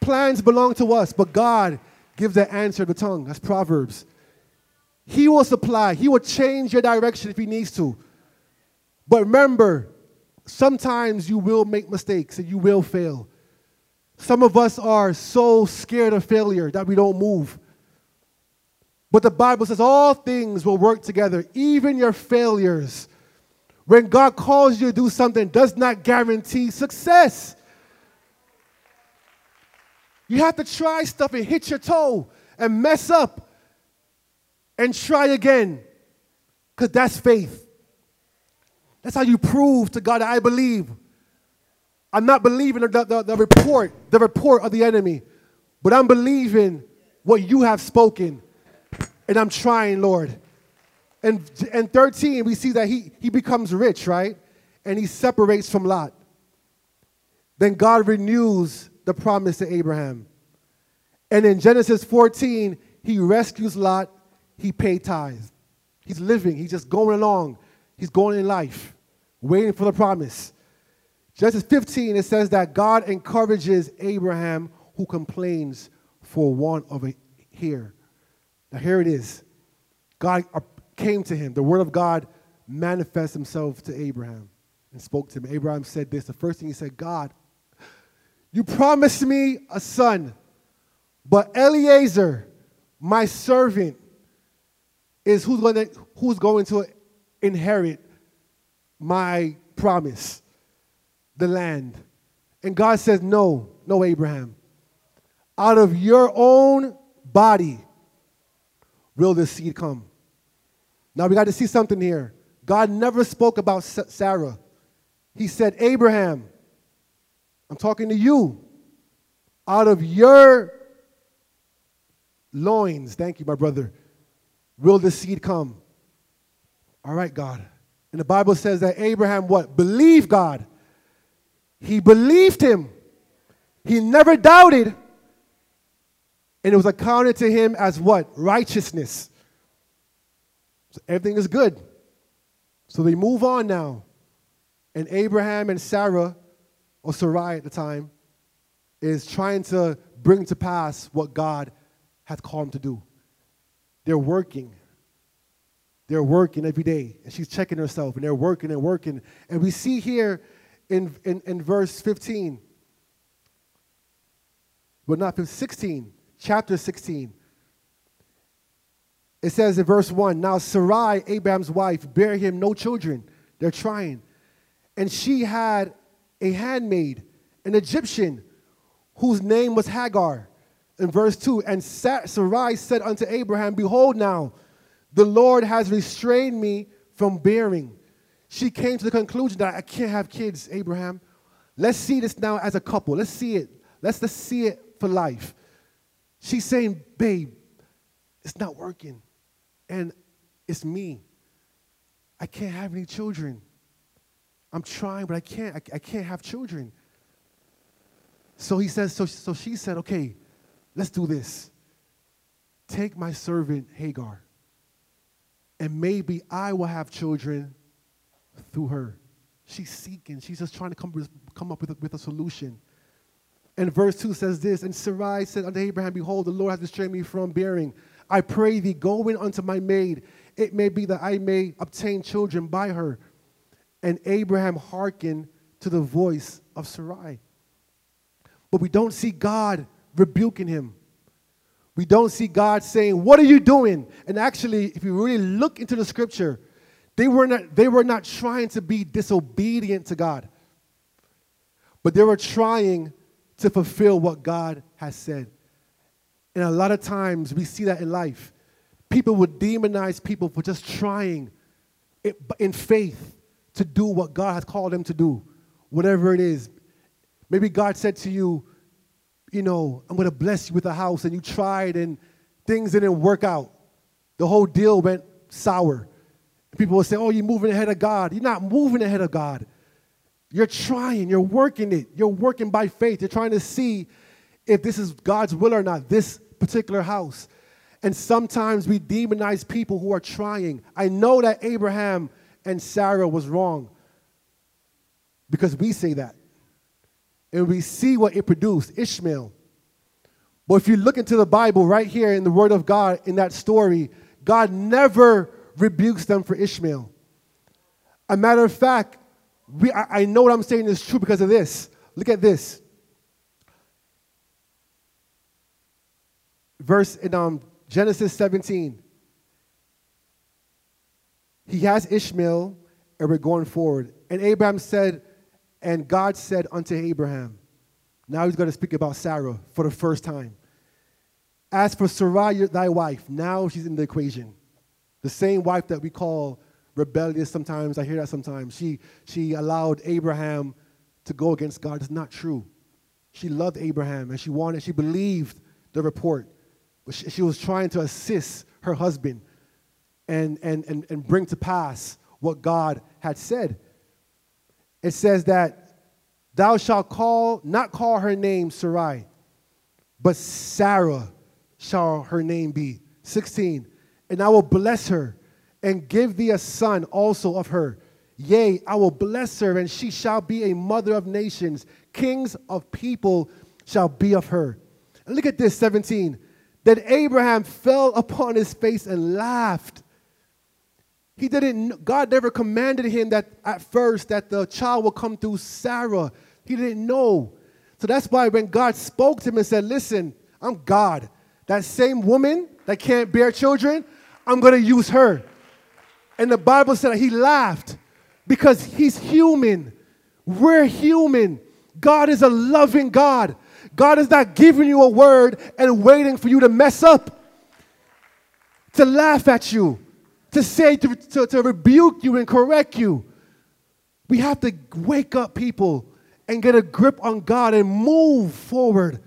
Plans belong to us, but God gives the answer to the tongue. That's Proverbs. He will supply, He will change your direction if He needs to. But remember, sometimes you will make mistakes and you will fail. Some of us are so scared of failure that we don't move. But the Bible says all things will work together, even your failures. When God calls you to do something, does not guarantee success. You have to try stuff and hit your toe and mess up and try again because that's faith. That's how you prove to God, that I believe. I'm not believing the, the, the report, the report of the enemy, but I'm believing what you have spoken. And I'm trying, Lord. And, and 13, we see that he, he becomes rich, right? And he separates from Lot. Then God renews the promise to Abraham. And in Genesis 14, he rescues Lot, he paid tithes. He's living, he's just going along, he's going in life, waiting for the promise. Genesis 15, it says that God encourages Abraham who complains for want of a here. Now, here it is. God uh, came to him. The word of God manifests himself to Abraham and spoke to him. Abraham said this. The first thing he said, God, you promised me a son, but Eliezer, my servant, is who's going to, who's going to inherit my promise the land. And God says, No, no, Abraham. Out of your own body will the seed come. Now we got to see something here. God never spoke about Sarah. He said, Abraham, I'm talking to you. Out of your loins, thank you, my brother, will the seed come. All right, God. And the Bible says that Abraham what? Believe God he believed him. He never doubted. And it was accounted to him as what? Righteousness. So everything is good. So they move on now. And Abraham and Sarah, or Sarai at the time, is trying to bring to pass what God has called him to do. They're working. They're working every day. And she's checking herself, and they're working and working. And we see here in, in, in verse 15. But not 16, chapter 16. It says in verse 1 Now Sarai, Abraham's wife, bare him no children. They're trying. And she had a handmaid, an Egyptian, whose name was Hagar. In verse 2 And Sarai said unto Abraham, Behold, now the Lord has restrained me from bearing she came to the conclusion that I can't have kids, Abraham. Let's see this now as a couple. Let's see it. Let's, let's see it for life. She's saying, babe, it's not working. And it's me. I can't have any children. I'm trying, but I can't. I, I can't have children. So he says, so, so she said, okay, let's do this. Take my servant Hagar, and maybe I will have children through her. She's seeking. She's just trying to come, come up with a, with a solution. And verse 2 says this And Sarai said unto Abraham, Behold, the Lord hath restrained me from bearing. I pray thee, go in unto my maid. It may be that I may obtain children by her. And Abraham hearkened to the voice of Sarai. But we don't see God rebuking him. We don't see God saying, What are you doing? And actually, if you really look into the scripture, they were not, they were not trying to be disobedient to God, but they were trying to fulfill what God has said. And a lot of times we see that in life. People would demonize people for just trying in faith to do what God has called them to do, whatever it is. Maybe God said to you, you know, I'm going to bless you with a house, and you tried and things didn't work out. The whole deal went sour. People will say, oh, you're moving ahead of God. You're not moving ahead of God. You're trying, you're working it. You're working by faith. You're trying to see if this is God's will or not, this particular house. And sometimes we demonize people who are trying. I know that Abraham and Sarah was wrong because we say that. And we see what it produced Ishmael. But if you look into the Bible right here in the Word of God, in that story, God never rebukes them for Ishmael. A matter of fact, we, I, I know what I'm saying is true because of this. Look at this. Verse in um, Genesis 17. He has Ishmael, and we're going forward. And Abraham said, and God said unto Abraham, now he's going to speak about Sarah for the first time. As for Sarai, thy wife, now she's in the equation. The same wife that we call rebellious sometimes, I hear that sometimes. She, she allowed Abraham to go against God. It's not true. She loved Abraham and she wanted, she believed the report. But she, she was trying to assist her husband and, and, and, and bring to pass what God had said. It says that thou shalt call, not call her name Sarai, but Sarah shall her name be. 16. And I will bless her and give thee a son also of her. Yea, I will bless her, and she shall be a mother of nations. Kings of people shall be of her. And look at this 17. That Abraham fell upon his face and laughed. He didn't, God never commanded him that at first that the child will come through Sarah. He didn't know. So that's why when God spoke to him and said, Listen, I'm God. That same woman that can't bear children, I'm going to use her. And the Bible said he laughed because he's human. We're human. God is a loving God. God is not giving you a word and waiting for you to mess up, to laugh at you, to say, to, to, to rebuke you and correct you. We have to wake up, people, and get a grip on God and move forward.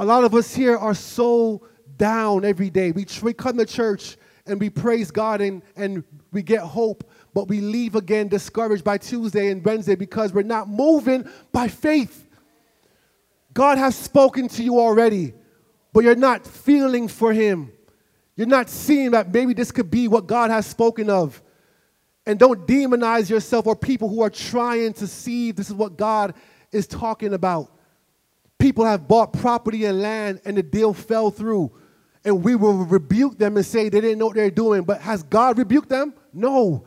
A lot of us here are so down every day. We, we come to church and we praise God and, and we get hope, but we leave again discouraged by Tuesday and Wednesday because we're not moving by faith. God has spoken to you already, but you're not feeling for Him. You're not seeing that maybe this could be what God has spoken of. And don't demonize yourself or people who are trying to see this is what God is talking about. People have bought property and land and the deal fell through and we will rebuke them and say they didn't know what they're doing. But has God rebuked them? No.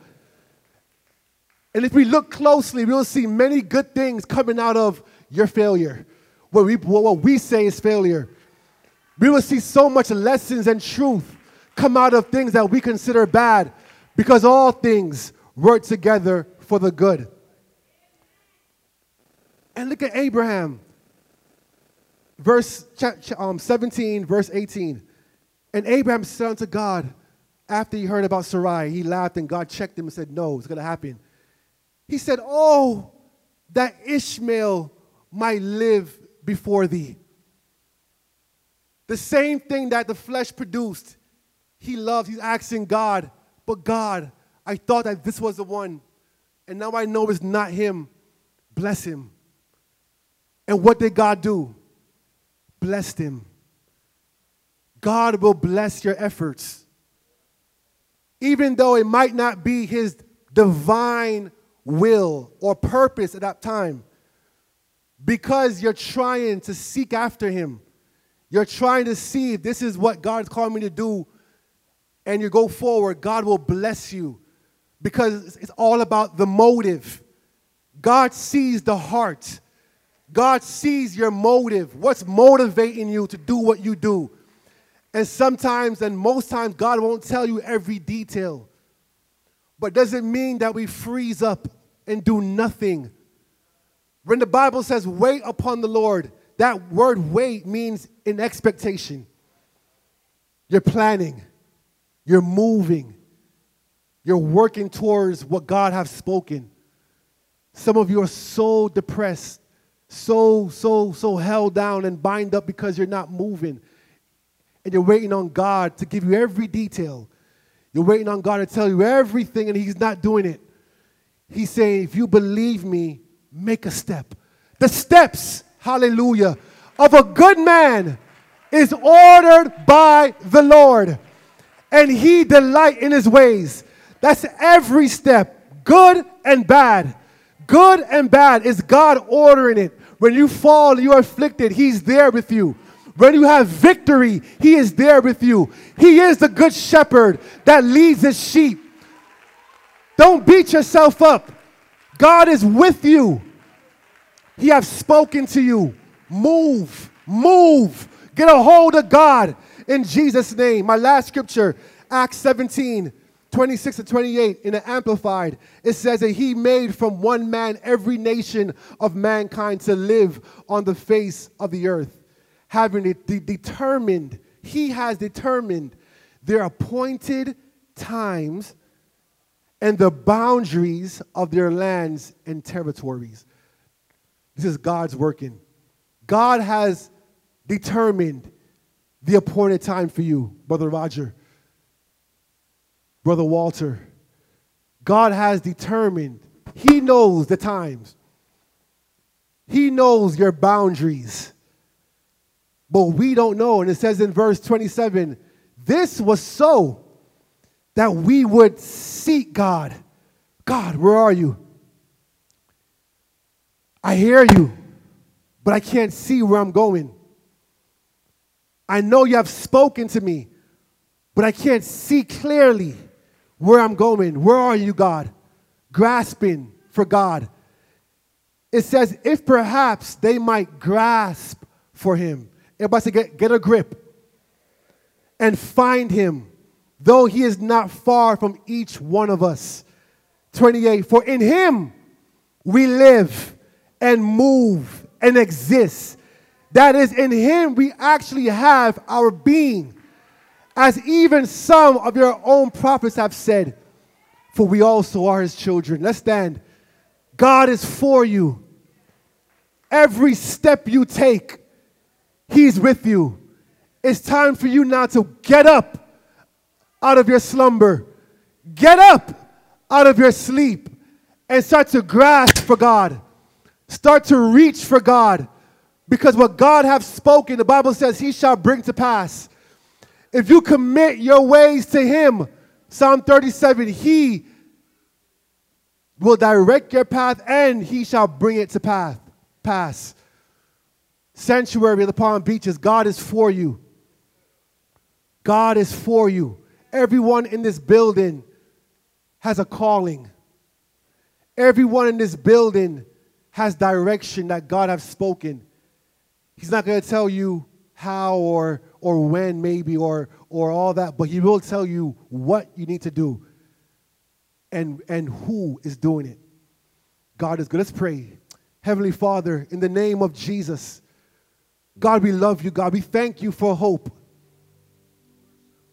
And if we look closely, we'll see many good things coming out of your failure. What we, what we say is failure. We will see so much lessons and truth come out of things that we consider bad because all things work together for the good. And look at Abraham. Verse um, 17, verse 18. And Abraham said unto God, after he heard about Sarai, he laughed and God checked him and said, No, it's going to happen. He said, Oh, that Ishmael might live before thee. The same thing that the flesh produced, he loves, He's asking God, but God, I thought that this was the one, and now I know it's not him. Bless him. And what did God do? Blessed him. God will bless your efforts. Even though it might not be His divine will or purpose at that time, because you're trying to seek after Him. You're trying to see if this is what God's called me to do, and you go forward, God will bless you because it's all about the motive. God sees the heart. God sees your motive. What's motivating you to do what you do? And sometimes, and most times, God won't tell you every detail. But does it mean that we freeze up and do nothing? When the Bible says, wait upon the Lord, that word wait means in expectation. You're planning, you're moving, you're working towards what God has spoken. Some of you are so depressed, so, so, so held down and bind up because you're not moving and you're waiting on God to give you every detail. You're waiting on God to tell you everything, and He's not doing it. He's saying, if you believe me, make a step. The steps, hallelujah, of a good man is ordered by the Lord, and He delight in His ways. That's every step, good and bad. Good and bad is God ordering it. When you fall, you are afflicted, He's there with you. When you have victory, He is there with you. He is the good shepherd that leads his sheep. Don't beat yourself up. God is with you. He has spoken to you. Move, move. Get a hold of God in Jesus' name. My last scripture, Acts 17, 26 to 28 in the Amplified. It says that He made from one man every nation of mankind to live on the face of the earth having it de- determined, he has determined their appointed times and the boundaries of their lands and territories. This is God's working. God has determined the appointed time for you, Brother Roger, Brother Walter. God has determined, He knows the times, He knows your boundaries. But we don't know. And it says in verse 27 this was so that we would seek God. God, where are you? I hear you, but I can't see where I'm going. I know you have spoken to me, but I can't see clearly where I'm going. Where are you, God? Grasping for God. It says, if perhaps they might grasp for him. Everybody say, get, get a grip and find him, though he is not far from each one of us. 28, for in him we live and move and exist. That is, in Him we actually have our being. As even some of your own prophets have said, for we also are His children. Let's stand. God is for you. Every step you take, He's with you. It's time for you now to get up out of your slumber, get up out of your sleep, and start to grasp for God. Start to reach for God because what God have spoken, the Bible says he shall bring to pass. If you commit your ways to him, Psalm 37, he will direct your path and he shall bring it to path, pass. Sanctuary of the Palm Beaches, God is for you. God is for you. Everyone in this building has a calling. Everyone in this building has direction that God has spoken. He's not going to tell you how or or when maybe or or all that, but he will tell you what you need to do and and who is doing it. God is good. Let's pray. Heavenly Father, in the name of Jesus, God, we love you, God. We thank you for hope.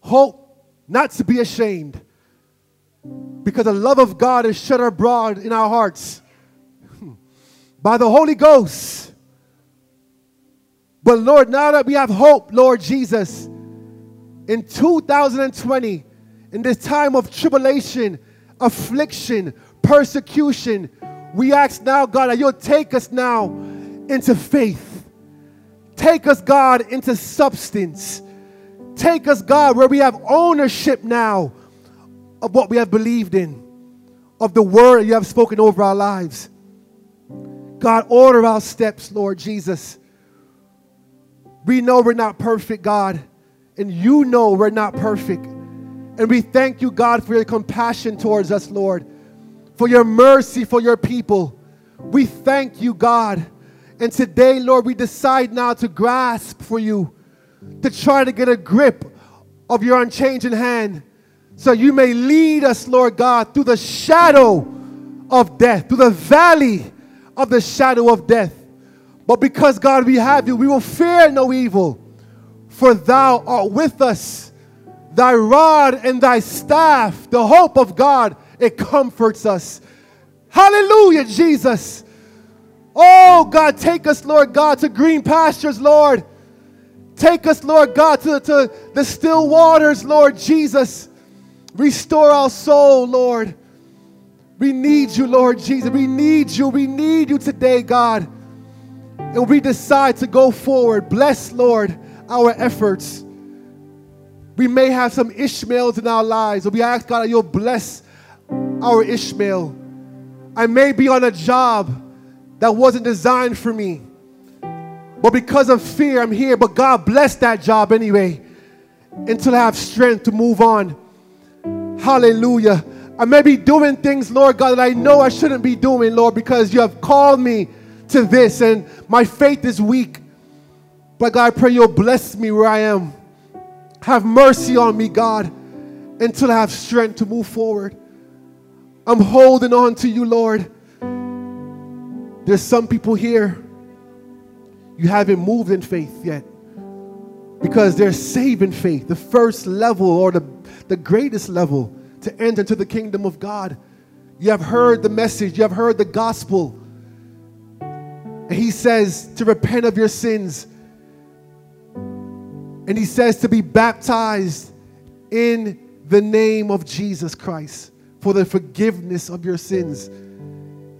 Hope not to be ashamed because the love of God is shed abroad in our hearts *laughs* by the Holy Ghost. But Lord, now that we have hope, Lord Jesus, in 2020, in this time of tribulation, affliction, persecution, we ask now, God, that you'll take us now into faith. Take us, God, into substance. Take us, God, where we have ownership now of what we have believed in, of the word you have spoken over our lives. God, order our steps, Lord Jesus. We know we're not perfect, God, and you know we're not perfect. And we thank you, God, for your compassion towards us, Lord, for your mercy for your people. We thank you, God. And today, Lord, we decide now to grasp for you, to try to get a grip of your unchanging hand, so you may lead us, Lord God, through the shadow of death, through the valley of the shadow of death. But because, God, we have you, we will fear no evil, for thou art with us. Thy rod and thy staff, the hope of God, it comforts us. Hallelujah, Jesus. Oh, God, take us, Lord God, to green pastures, Lord. Take us, Lord God, to, to the still waters, Lord Jesus. Restore our soul, Lord. We need you, Lord Jesus. We need you. We need you today, God. And we decide to go forward. Bless, Lord, our efforts. We may have some Ishmaels in our lives, but we ask, God, that you'll bless our Ishmael. I may be on a job that wasn't designed for me, but because of fear, I'm here. But God bless that job anyway until I have strength to move on. Hallelujah. I may be doing things, Lord God, that I know I shouldn't be doing, Lord, because you have called me to this and my faith is weak. But God, I pray you'll bless me where I am. Have mercy on me, God, until I have strength to move forward. I'm holding on to you, Lord. There's some people here, you haven't moved in faith yet because they're saving faith, the first level or the, the greatest level to enter into the kingdom of God. You have heard the message, you have heard the gospel, And he says to repent of your sins. And he says to be baptized in the name of Jesus Christ for the forgiveness of your sins.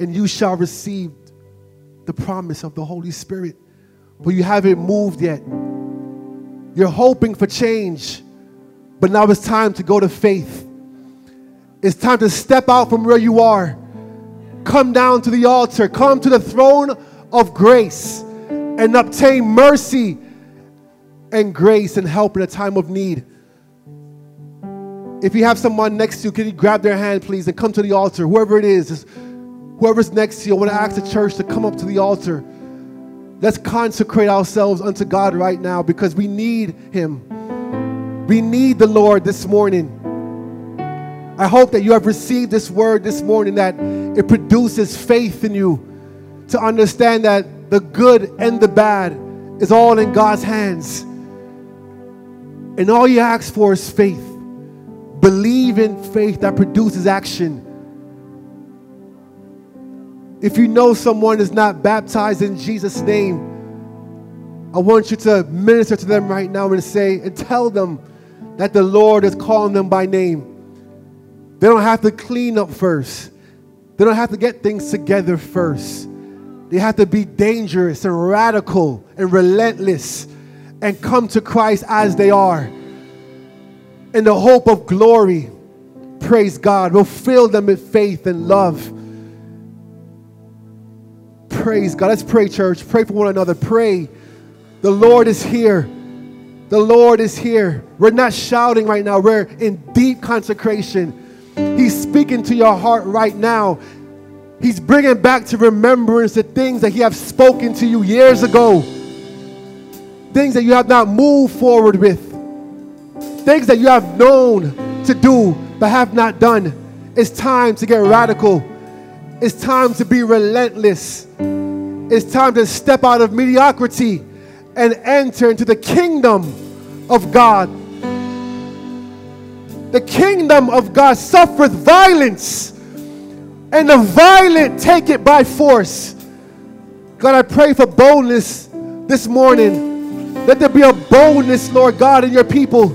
And you shall receive the promise of the Holy Spirit. But you haven't moved yet. You're hoping for change, but now it's time to go to faith. It's time to step out from where you are. Come down to the altar, come to the throne of grace, and obtain mercy and grace and help in a time of need. If you have someone next to you, can you grab their hand, please, and come to the altar? Whoever it is, whoever's next to you, I want to ask the church to come up to the altar. Let's consecrate ourselves unto God right now because we need Him. We need the Lord this morning. I hope that you have received this word this morning, that it produces faith in you to understand that the good and the bad is all in God's hands. And all you ask for is faith. Believe in faith that produces action. If you know someone is not baptized in Jesus' name, I want you to minister to them right now and say and tell them that the Lord is calling them by name. They don't have to clean up first. They don't have to get things together first. They have to be dangerous and radical and relentless and come to Christ as they are. In the hope of glory, praise God, We'll fill them with faith and love. Praise God. Let's pray, church. Pray for one another. Pray. The Lord is here. The Lord is here. We're not shouting right now, we're in deep consecration. He's speaking to your heart right now. He's bringing back to remembrance the things that He has spoken to you years ago. Things that you have not moved forward with. Things that you have known to do but have not done. It's time to get radical. It's time to be relentless. It's time to step out of mediocrity and enter into the kingdom of God. The kingdom of God suffereth violence, and the violent take it by force. God, I pray for boldness this morning. Let there be a boldness, Lord God, in your people.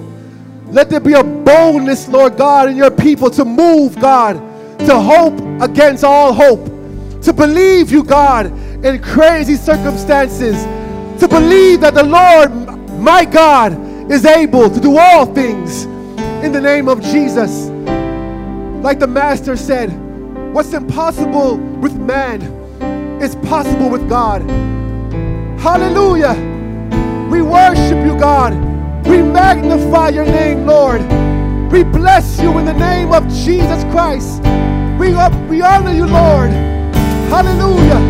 Let there be a boldness, Lord God, in your people to move, God, to hope against all hope, to believe you, God, in crazy circumstances, to believe that the Lord, my God, is able to do all things in the name of Jesus. Like the Master said, what's impossible with man is possible with God. Hallelujah. We worship you, God. We magnify your name, Lord. We bless you in the name of Jesus Christ. We, we honor you, Lord. Hallelujah.